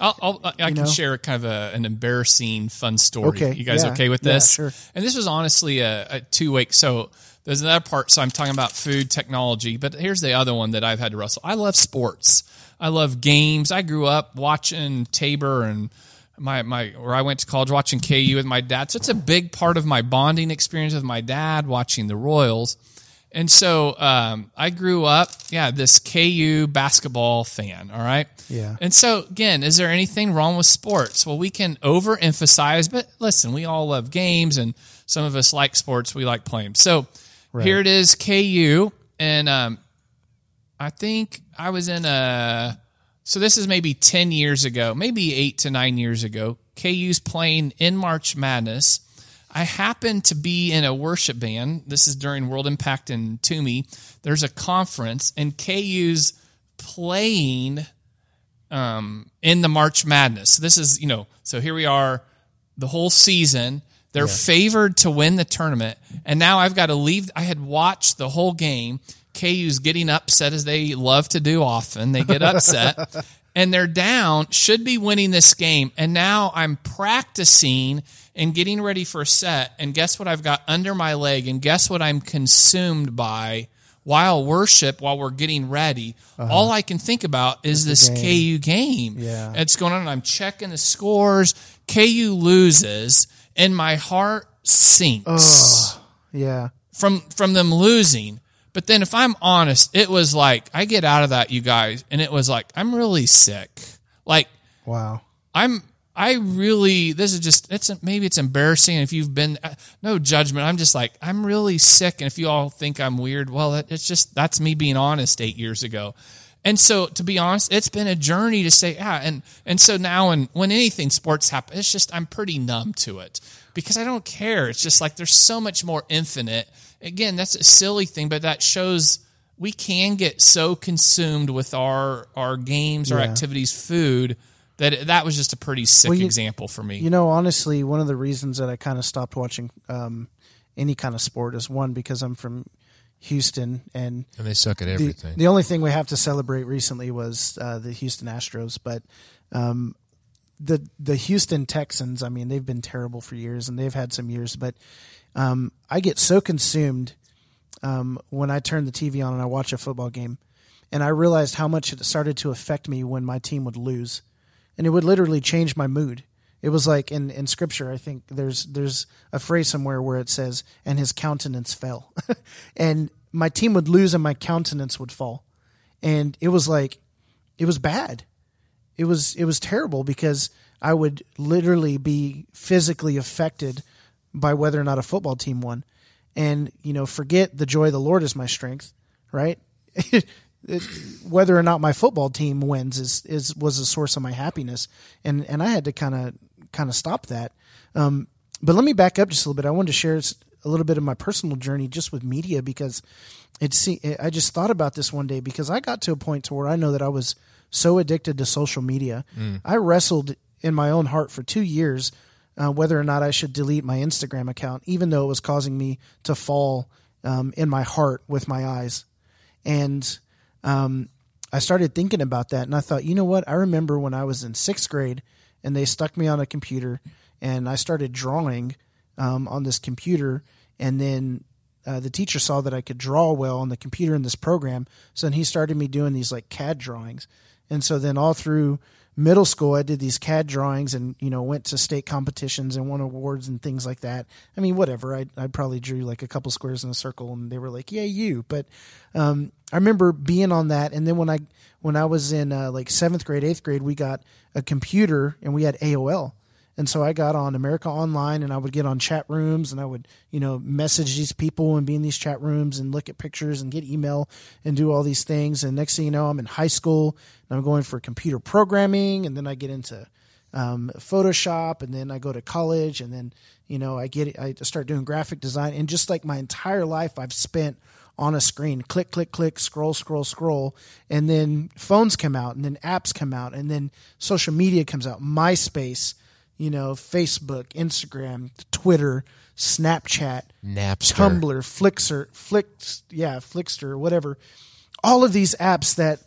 I'll, I'll, I can know? share kind of a, an embarrassing, fun story. Okay, You guys yeah, okay with yeah, this? sure. And this was honestly a, a two week. So there's another part. So I'm talking about food technology, but here's the other one that I've had to wrestle. I love sports. I love games. I grew up watching Tabor and my, my, where I went to college watching KU with my dad. So it's a big part of my bonding experience with my dad watching the Royals. And so um, I grew up, yeah, this KU basketball fan. All right. Yeah. And so again, is there anything wrong with sports? Well, we can overemphasize, but listen, we all love games, and some of us like sports. We like playing. So here it is, KU, and um, I think I was in a. So this is maybe ten years ago, maybe eight to nine years ago. KU's playing in March Madness. I happened to be in a worship band. This is during World Impact in Toomey. There's a conference, and KU's playing um, in the March Madness. So this is, you know, so here we are, the whole season. They're favored to win the tournament, and now I've got to leave. I had watched the whole game. KU's getting upset as they love to do often. They get upset, <laughs> and they're down. Should be winning this game, and now I'm practicing and getting ready for a set. And guess what I've got under my leg? And guess what I'm consumed by? While worship, while we're getting ready, all I can think about is this KU game. Yeah. It's going on, and I'm checking the scores. KU loses, and my heart sinks Yeah. from from them losing. But then, if I'm honest, it was like I get out of that, you guys, and it was like I'm really sick. Like Wow. I'm, I really, this is just, it's maybe it's embarrassing if you've been, uh, no judgment. I'm just like, I'm really sick. And if you all think I'm weird, well, it's just, that's me being honest eight years ago. And so to be honest, it's been a journey to say, yeah. And, and so now when, when anything sports happen, it's just, I'm pretty numb to it because I don't care. It's just like, there's so much more infinite. Again, that's a silly thing, but that shows we can get so consumed with our, our games, our Yeah. activities, food, that that was just a pretty sick Well, you- example for me. You know, honestly, one of the reasons that I kind of stopped watching um, any kind of sport is one because I'm from Houston, and And they suck at the, everything. the only thing we have to celebrate recently was uh, the Houston Astros. But um, the the Houston Texans, I mean, they've been terrible for years, and they've had some years. But um, I get so consumed um, when I turn the TV on and I watch a football game, and I realized how much it started to affect me when my team would lose, and it would literally change my mood. It was like in, in scripture, I think there's there's a phrase somewhere where it says, "And his countenance fell," <laughs> and my team would lose and my countenance would fall, and it was like, it was bad it was it was terrible because I would literally be physically affected by whether or not a football team won. And, you know, forget the joy of the Lord is my strength, right? <laughs> It- whether or not my football team wins is, is was a source of my happiness. And and I had to kind of kind of stop that. Um, but let me back up just a little bit. I wanted to share a little bit of my personal journey just with media because it's I just thought about this one day because I got to a point to where I know that I was so addicted to social media. I wrestled in my own heart for two years uh, whether or not I should delete my Instagram account, even though it was causing me to fall um, in my heart with my eyes. And um, I started thinking about that, and I thought, you know what? I remember when I was in sixth grade, and they stuck me on a computer, and I started drawing um, on this computer, and then uh, the teacher saw that I could draw well on the computer in this program, so then he started me doing these like CAD drawings, and so then all through middle school I did these CAD drawings and you know went to state competitions and won awards and things like that. I mean whatever. I I probably drew like a couple squares in a circle and they were like yeah you. But um, I remember being on that and then when I when I was in uh, like 7th grade 8th grade we got a computer and we had AOL and so I got on America Online and I would get on chat rooms and I would, you know, message these people and be in these chat rooms and look at pictures and get email and do all these things. And next thing you know, I'm in high school and I'm going for computer programming. And then I get into um, Photoshop and then I go to college and then, you know, I get I start doing graphic design. And just like my entire life I've spent on a screen click click click scroll scroll scroll. And then phones come out and then apps come out and then social media comes out myspace you know, Facebook, Instagram, Twitter, Snapchat, Napster. Tumblr, Flixer, Flix, yeah, Flixster, whatever. All of these apps that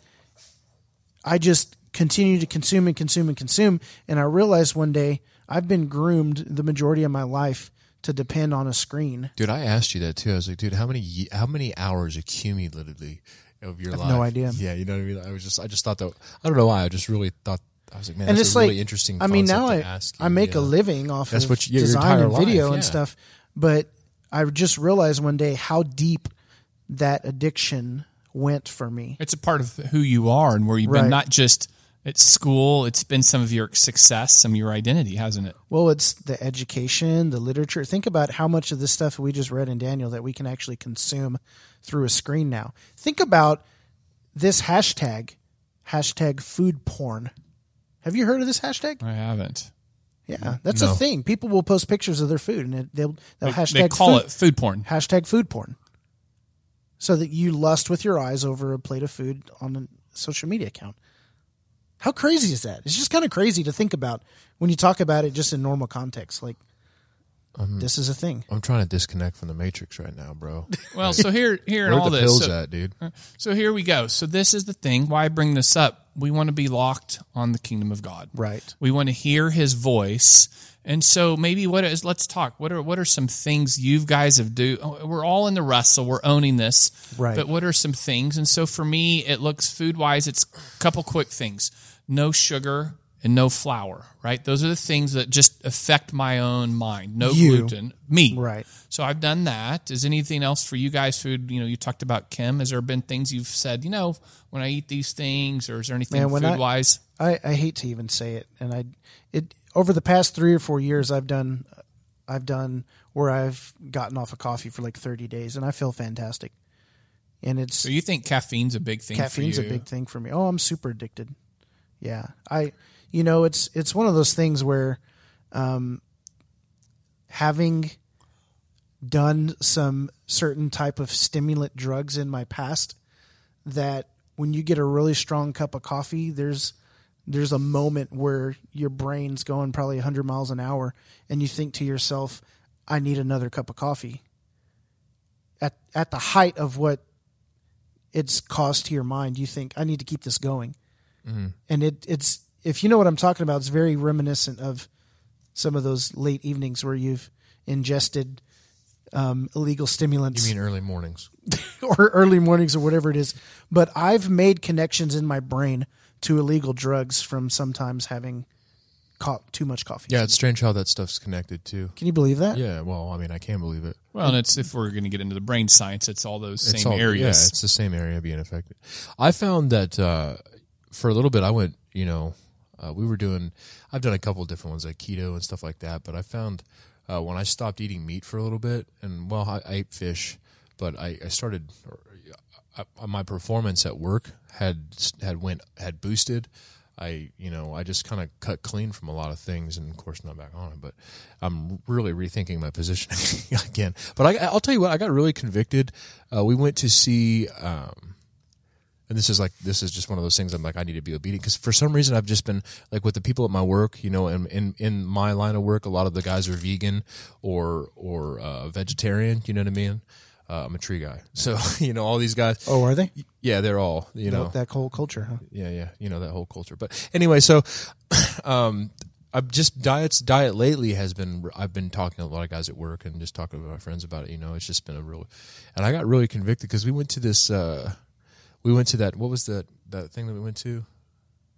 I just continue to consume and consume and consume. And I realized one day I've been groomed the majority of my life to depend on a screen. Dude, I asked you that too. I was like, dude, how many how many hours accumulatively of your life? no idea. Yeah, you know what I mean. I was just, I just thought that. I don't know why. I just really thought. I was like, man, and that's it's a like really interesting. I mean, now to I ask I you, make a uh, living off That's of what you- design and video life, and stuff, but I just realized one day how deep that addiction went for me. It's a part of who you are and where you've Right. been, not just at school. It's been some of your success, some of your identity, hasn't it? Well, it's the education, the literature. Think about how much of this stuff we just read in Daniel that we can actually consume through a screen now. Think about this hashtag, hashtag food porn. Have you heard of this hashtag? I haven't. Yeah, that's No. a thing. People will post pictures of their food and they'll, they'll They, hashtag they call food, it food porn. hashtag food porn. So that you lust with your eyes over a plate of food on a social media account. How crazy is that? It's just kind of crazy to think about when you talk about it just in normal context. Like, Um, this is a thing. I'm trying to disconnect from the matrix right now, bro. <laughs> Well, so here, here, and Where all the this. pills so- at, dude? So here we go. So this is the thing. Why I bring this up? We want to be locked on the kingdom of God. Right. We want to hear His voice. And so maybe what is? Let's talk. What are what are some things you guys have do? oh, We're all in the wrestle. We're owning this. Right. But what are some things? And so for me, it looks food wise. It's a couple quick things: no sugar and no flour. Right. Those are the things that just affect my own mind. No You. gluten. Me. Right. So I've done that. Is anything else for you guys? Food, you know, you talked about Kim. Has there been things you've said, you know, when I eat these things, or is there anything Man, when I- food wise? I, I hate to even say it, and I it over the past three or four years, I've done I've done where I've gotten off of coffee for like thirty days, and I feel fantastic. And it's So you think caffeine's a big thing? caffeine's a big thing for me. Oh, I'm super addicted. Yeah, I you know it's it's one of those things where um, having done some certain type of stimulant drugs in my past that when you get a really strong cup of coffee there's there's a moment where your brain's going probably 100 miles an hour and you think to yourself I need another cup of coffee. At at the height of what it's caused to your mind you think I need to keep this going. And it it's if you know what I'm talking about it's very reminiscent of some of those late evenings where you've ingested um, illegal stimulants You mean early mornings? <laughs> or early mornings or whatever it is. But I've made connections in my brain to illegal drugs from sometimes having co- too much coffee. Yeah, it's strange how that stuff's connected too. Can you believe that? Yeah, well, I mean, I can't believe it. Well, and it's if we're going to get into the brain science, it's all those It's same all- areas. Yeah, it's the same area being affected. I found that uh, for a little bit, I went, you know, uh, we were doing, I've done a couple different ones like keto and stuff like that, but I found uh, when I stopped eating meat for a little bit, and well, I, I ate fish, but I, I started, I, my performance at work had had went had boosted. I you know I just kind of cut clean from a lot of things, and of course not back on it. But I'm really rethinking my position <laughs> again. But I, I'll tell you what, I got really convicted. Uh, we went to see. Um, and this is like this is just one of those things I'm like I need to be obedient because for some reason I've just been like with the people at my work, you know, in in, in my line of work, a lot of the guys are vegan or or uh, vegetarian. You know what I mean? Uh, I'm a tree guy, so <laughs> you know all these guys. Oh, are they? Yeah, they're all you know that whole culture, huh? yeah, yeah, you know that whole culture. But anyway, so <coughs> um, I've just diets diet lately has been I've been talking to a lot of guys at work and just talking to my friends about it. You know, it's just been a real, and I got really convicted because we went to this. Uh, we went to that. What was that that thing that we went to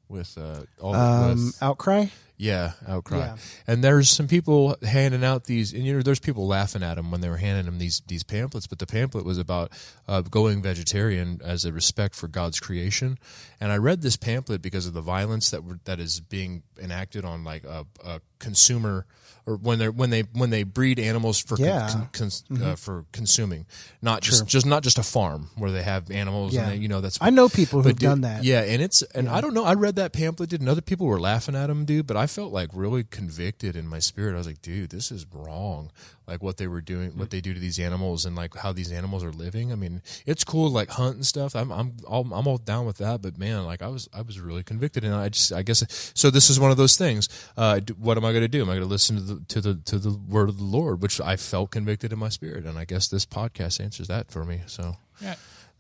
with uh, all Um, with, outcry. yeah, outcry. Yeah. And there's some people handing out these, and you know, there's people laughing at them when they were handing them these these pamphlets. But the pamphlet was about uh, going vegetarian as a respect for God's creation. And I read this pamphlet because of the violence that were, that is being enacted on like a, a consumer or when they when they when they breed animals for Yeah. con, cons uh, for consuming, not just just not just a farm where they have animals Yeah. and they, you know that's I know people who've dude, done that. Yeah, and it's and I don't know. I read that pamphlet, and other people were laughing at him, dude. But I felt like really convicted in my spirit. I was like, dude, this is wrong. Like what they were doing, what they do to these animals, and like how these animals are living. I mean, it's cool, like hunt and stuff. I'm I'm all, I'm all down with that. But man, like I was I was really convicted, and I just I guess so. This is one of those things. Uh, what am I going to do? Am I going to listen to the to the to the word of the Lord, which I felt convicted in my spirit, and I guess this podcast answers that for me. So, Yeah.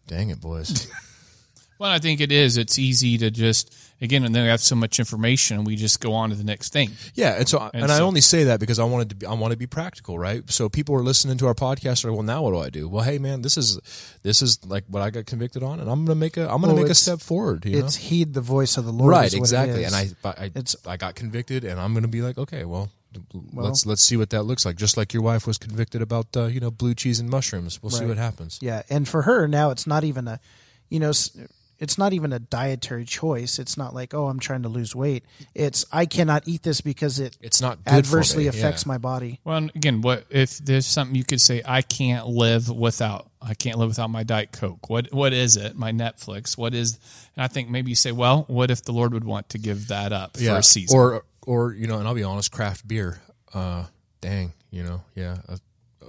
dang it, boys. <laughs> Well, I think it is. It's easy to just again, and then we have so much information, and we just go on to the next thing. Yeah, and so and, I so- only say that because I wanted to be, I want to be practical, right? So people are listening to our podcast are well, now what do I do? Well, hey man, this is this is like what I got convicted on, and I'm gonna make a I'm gonna Well, make a step forward. You know? It's heed the voice of the Lord. right, is what it exactly. And I I It's- I got convicted, and I'm gonna be like, okay, well, let's let's see what that looks like. Just like your wife was convicted about, uh, you know, blue cheese and mushrooms. We'll see what happens. Yeah, and for her now, it's not even a, you know, s- it's not even a dietary choice. It's not like, oh, I'm trying to lose weight. It's I cannot eat this because it It's not good adversely me, affects yeah. my body. Well, again, what if there's something you could say? I can't live without. I can't live without my diet coke. What what is it? My Netflix. What is? And I think maybe you say, well, what if the Lord would want to give that up for a season? Or or you know, and I'll be honest, craft beer. Uh, dang, you know, yeah, uh,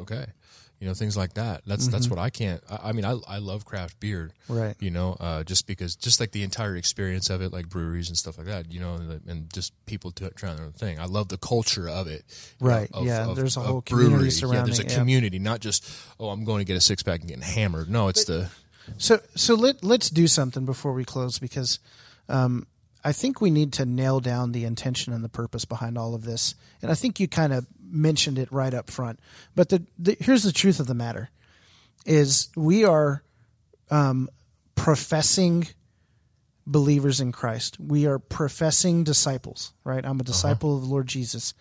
okay, you know, things like that. That's that's what I can't. I, I mean, I I love craft beer, Right. You know, uh, just because, just like the entire experience of it, like breweries and stuff like that. You know, and, and just people to, trying their own thing. I love the culture of it, Right, know, of- yeah, of- there's a whole community brewery. Yeah, there's a yeah. community, not just oh, I'm going to get a six pack and getting hammered. No, it's the So so let let's do something before we close because um, I think we need to nail down the intention and the purpose behind all of this. And I think you kind of mentioned it right up front. But the, the here's the truth of the matter: is we are um, professing believers in Christ. We are professing disciples, right? I'm a disciple of the Lord Jesus.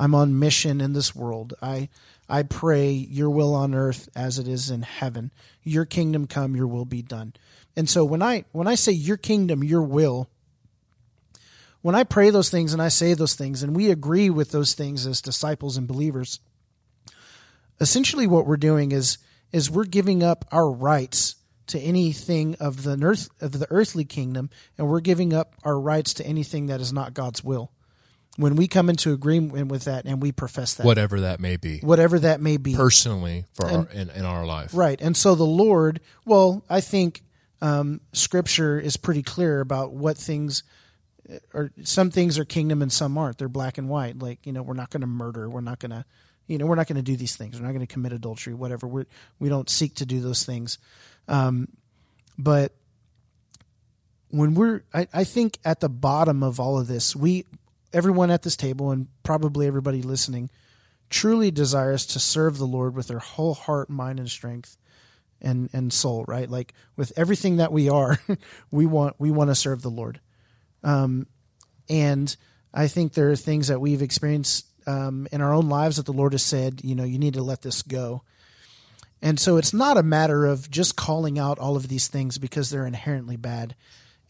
I'm on mission in this world. I I pray your will on earth as it is in heaven. Your kingdom come, your will be done. And so when I when I say your kingdom, your will, when I pray those things and I say those things and we agree with those things as disciples and believers, essentially what we're doing is is we're giving up our rights to anything of the earth of the earthly kingdom and we're giving up our rights to anything that is not God's will. When we come into agreement with that and we profess that, whatever that may be, whatever that may be, personally for our in, in our life. Right. And so the Lord, well, I think um, scripture is pretty clear about what things or some things are kingdom and some aren't. They're black and white. Like, you know, we're not going to murder. We're not going to, you know, we're not going to do these things. We're not going to commit adultery, whatever. We're, we don't seek to do those things. Um, but when we're, I, I think at the bottom of all of this, we, everyone at this table and probably everybody listening, truly desires to serve the Lord with their whole heart, mind, and strength and and soul, right? Like with everything that we are, <laughs> we want we want to serve the Lord. Um, and I think there are things that we've experienced um, in our own lives that the Lord has said, you know, you need to let this go. And so it's not a matter of just calling out all of these things because they're inherently bad.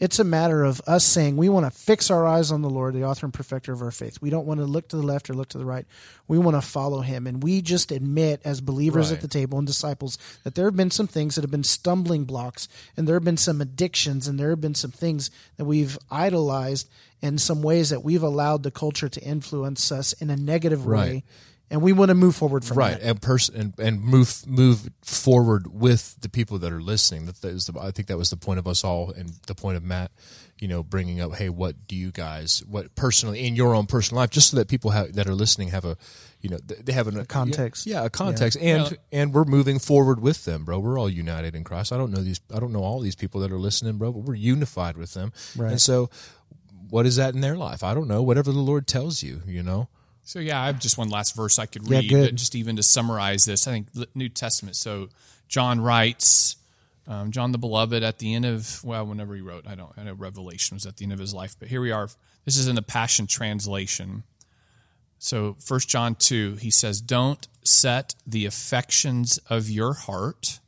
It's a matter of us saying we want to fix our eyes on the Lord, the author and perfecter of our faith. We don't want to look to the left or look to the right. We want to follow him. And we just admit, as believers Right. at the table and disciples, that there have been some things that have been stumbling blocks, and there have been some addictions, and there have been some things that we've idolized, and some ways that we've allowed the culture to influence us in a negative way. Right. And we want to move forward from right that. and person and, and move move forward with the people that are listening that, that is the, i think that was the point of us all and the point of matt you know bringing up hey what do you guys what personally in your own personal life just so that people have that are listening have a you know they have a, context. yeah, a context and Yeah. and we're moving forward with them bro we're all united in christ i don't know these i don't know all these people that are listening bro but we're unified with them Right. and so what is that in their life i don't know whatever the lord tells you you know So yeah, I have just one last verse I could Yeah, read, good. just even to summarize this. I think the New Testament. So John writes, um, John the Beloved, at the end of well, whenever he wrote, I don't, I know Revelation was at the end of his life, but here we are. This is in the Passion Translation. So First John two, he says, "Don't set the affections of your heart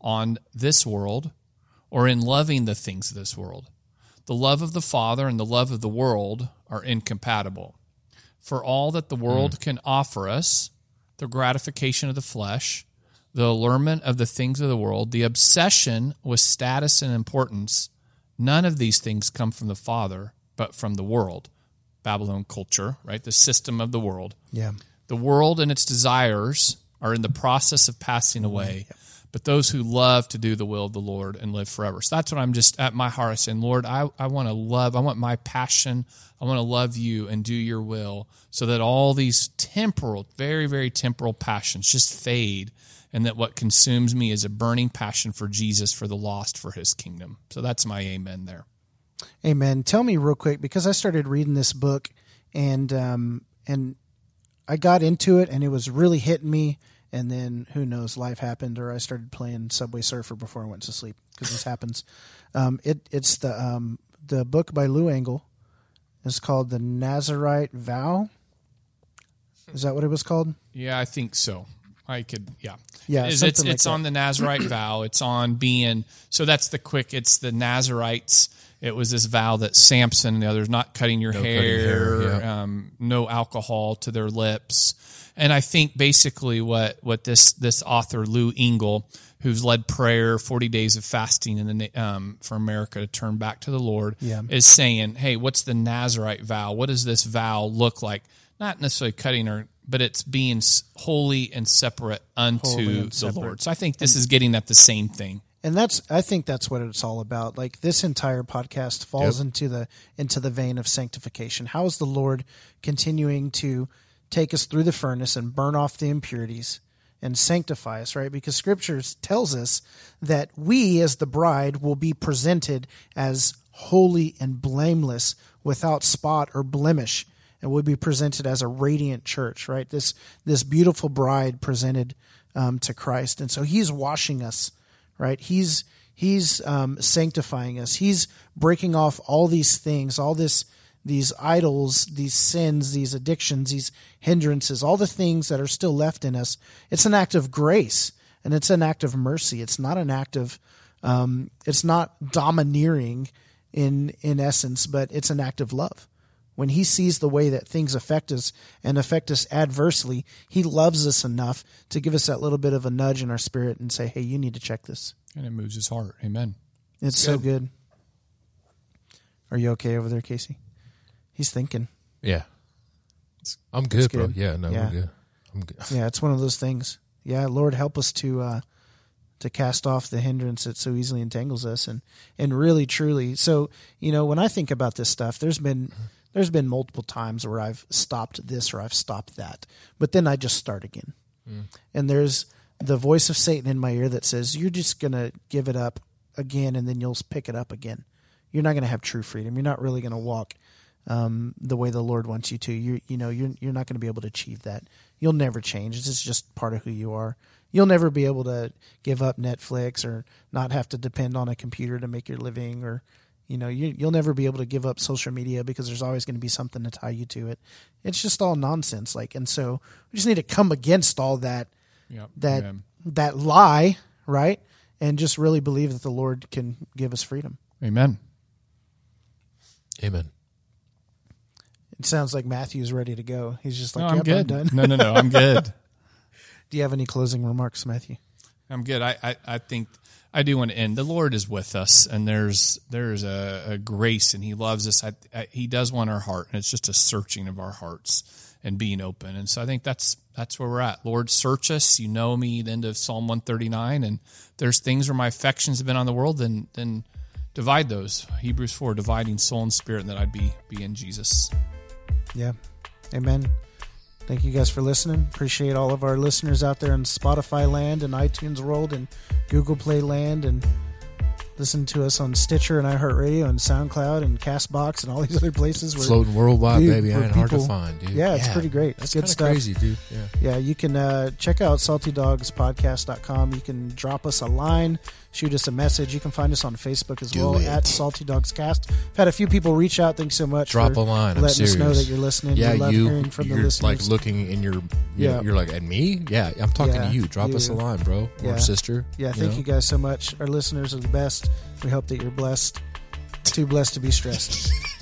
on this world, or in loving the things of this world. The love of the Father and the love of the world are incompatible." For all that the world mm. can offer us the gratification of the flesh, the allurement of the things of the world, the obsession with status and importance none of these things come from the Father, but from the world. Babylon culture, right? The system of the world. Yeah. The world and its desires are in the process of passing mm-hmm. away, but those who love to do the will of the Lord and live forever. So that's what I'm just at my heart saying, Lord, I, I want to love, I want my passion, I want to love you and do your will so that all these temporal, very, very temporal passions just fade and that what consumes me is a burning passion for Jesus, for the lost, for his kingdom. So that's my amen there. Amen. Tell me real quick because I started reading this book and um and I got into it and it was really hitting me and then who knows life happened or I started playing Subway Surfer before I went to sleep because this happens. Um it it's the um the book by Lou Engle. It's called The Nazarite Vow Is that what it was called? Yeah, I think so. I could, yeah, Yeah, It's it's, like it's that. on the Nazarite <clears throat> vow. It's on being. So that's the quick. It's the Nazarites. It was this vow that Samson and the others not cutting your cutting hair, hair, yeah. um, no alcohol to their lips, and I think basically what what this this author Lou Engle, who's led prayer, forty days of fasting in the um, for America to turn back to the Lord, Yeah. is saying, hey, what's the Nazarite vow? What does this vow look like? Not necessarily cutting her, but it's being holy and separate unto Holy and the separate. Lord. So I think this is getting at the same thing. and that's i think that's what it's all about like this entire podcast falls Yep. into the into the vein of sanctification how is the lord continuing to take us through the furnace and burn off the impurities and sanctify us right? Because scripture tells us that we as the bride will be presented as holy and blameless without spot or blemish and will be presented as a radiant church right? This this beautiful bride presented um, to christ. And so he's washing us right? He's he's um, sanctifying us. He's breaking off all these things all this these idols these sins these addictions these hindrances all the things that are still left in us it's an act of grace and it's an act of mercy it's not an act of um, it's not domineering in in essence but it's an act of love when he sees the way that things affect us and affect us adversely, he loves us enough to give us that little bit of a nudge in our spirit and say, "Hey, you need to check this." And it moves his heart. Amen. It's so good. Are you okay over there, Casey? He's thinking. Yeah. I'm good, bro. Yeah, no, Yeah. we're good. I'm good. Yeah, it's one of those things. Yeah, Lord, help us to uh, to cast off the hindrance that so easily entangles us, and and really, truly. So, you know, when I think about this stuff, there's been there's been multiple times where I've stopped this or I've stopped that, but then I just start again. And there's the voice of Satan in my ear that says, "You're just gonna give it up again, and then you'll pick it up again. You're not gonna have true freedom. You're not really gonna walk." Um, the way the Lord wants you to. You you know you're you're not going to be able to achieve that. You'll never change. It's just part of who you are. You'll never be able to give up Netflix or not have to depend on a computer to make your living or you know you you'll never be able to give up social media because there's always going to be something to tie you to it. It's just all nonsense. Like and so we just need to come against all that Yeah. that Amen. that lie, right? And just really believe that the Lord can give us freedom. Amen. Amen. It sounds like Matthew's ready to go. He's just like, No, I'm "Yep, good. done." no, no, no. I'm good. <laughs> Do you have any closing remarks, Matthew? I'm good. I, I, I think I do want to end. The Lord is with us, and there's there's a, a grace, and He loves us. I, I, he does want our heart, and it's just a searching of our hearts and being open. And so I think that's that's where we're at. Lord, search us. You know me. The end of Psalm 139, and there's things where my affections have been on the world. Then then divide those. Hebrews 4, dividing soul and spirit, and that I'd be be in Jesus. Yeah. Amen. Thank you guys for listening. Appreciate all of our listeners out there in Spotify land and iTunes world and Google Play land and listen to us on Stitcher and iHeartRadio and SoundCloud and Castbox and all these other places where Floating worldwide, Dude, baby. where Ain't hard to find, dude. Yeah, it's pretty great. That's good stuff. crazy, dude. Yeah. Yeah, you can uh, check out saltydogspodcast.com. You can drop us a line, shoot us a message. You can find us on Facebook as Do well it. at Salty Dogs Cast. I've had a few people reach out. Thanks so much. Drop for a line. I'm letting us know that you're listening. Yeah, we love you. hearing from the you're listeners. like looking in your. You Yeah. yeah. You're like at me. Yeah, I'm talking Yeah, to you. Drop us a line, bro Yeah. or sister. yeah, thank know? you guys so much. Our listeners are the best. We hope that you're blessed. Too blessed to be stressed. <laughs>